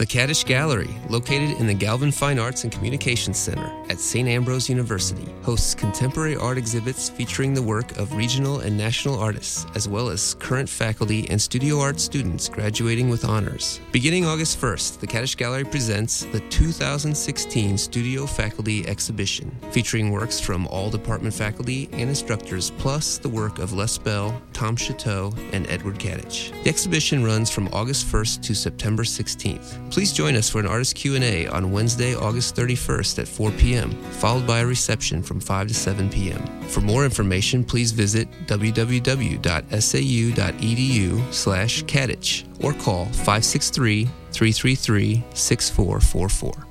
The Catich Gallery, located in the Galvin Fine Arts and Communications Center at St. Ambrose University, hosts contemporary art exhibits featuring the work of regional and national artists, as well as current faculty and studio art students graduating with honors. Beginning August 1st, the Catich Gallery presents the 2016 Studio Faculty Exhibition, featuring works from all department faculty and instructors, plus the work of Les Bell, Tom Chateau, and Edward Catich. The exhibition runs from August 1st to September 16th. Please join us for an artist Q&A on Wednesday, August 31st at 4 p.m., followed by a reception from 5 to 7 p.m. For more information, please visit www.sau.edu slash or call 563 333 6444.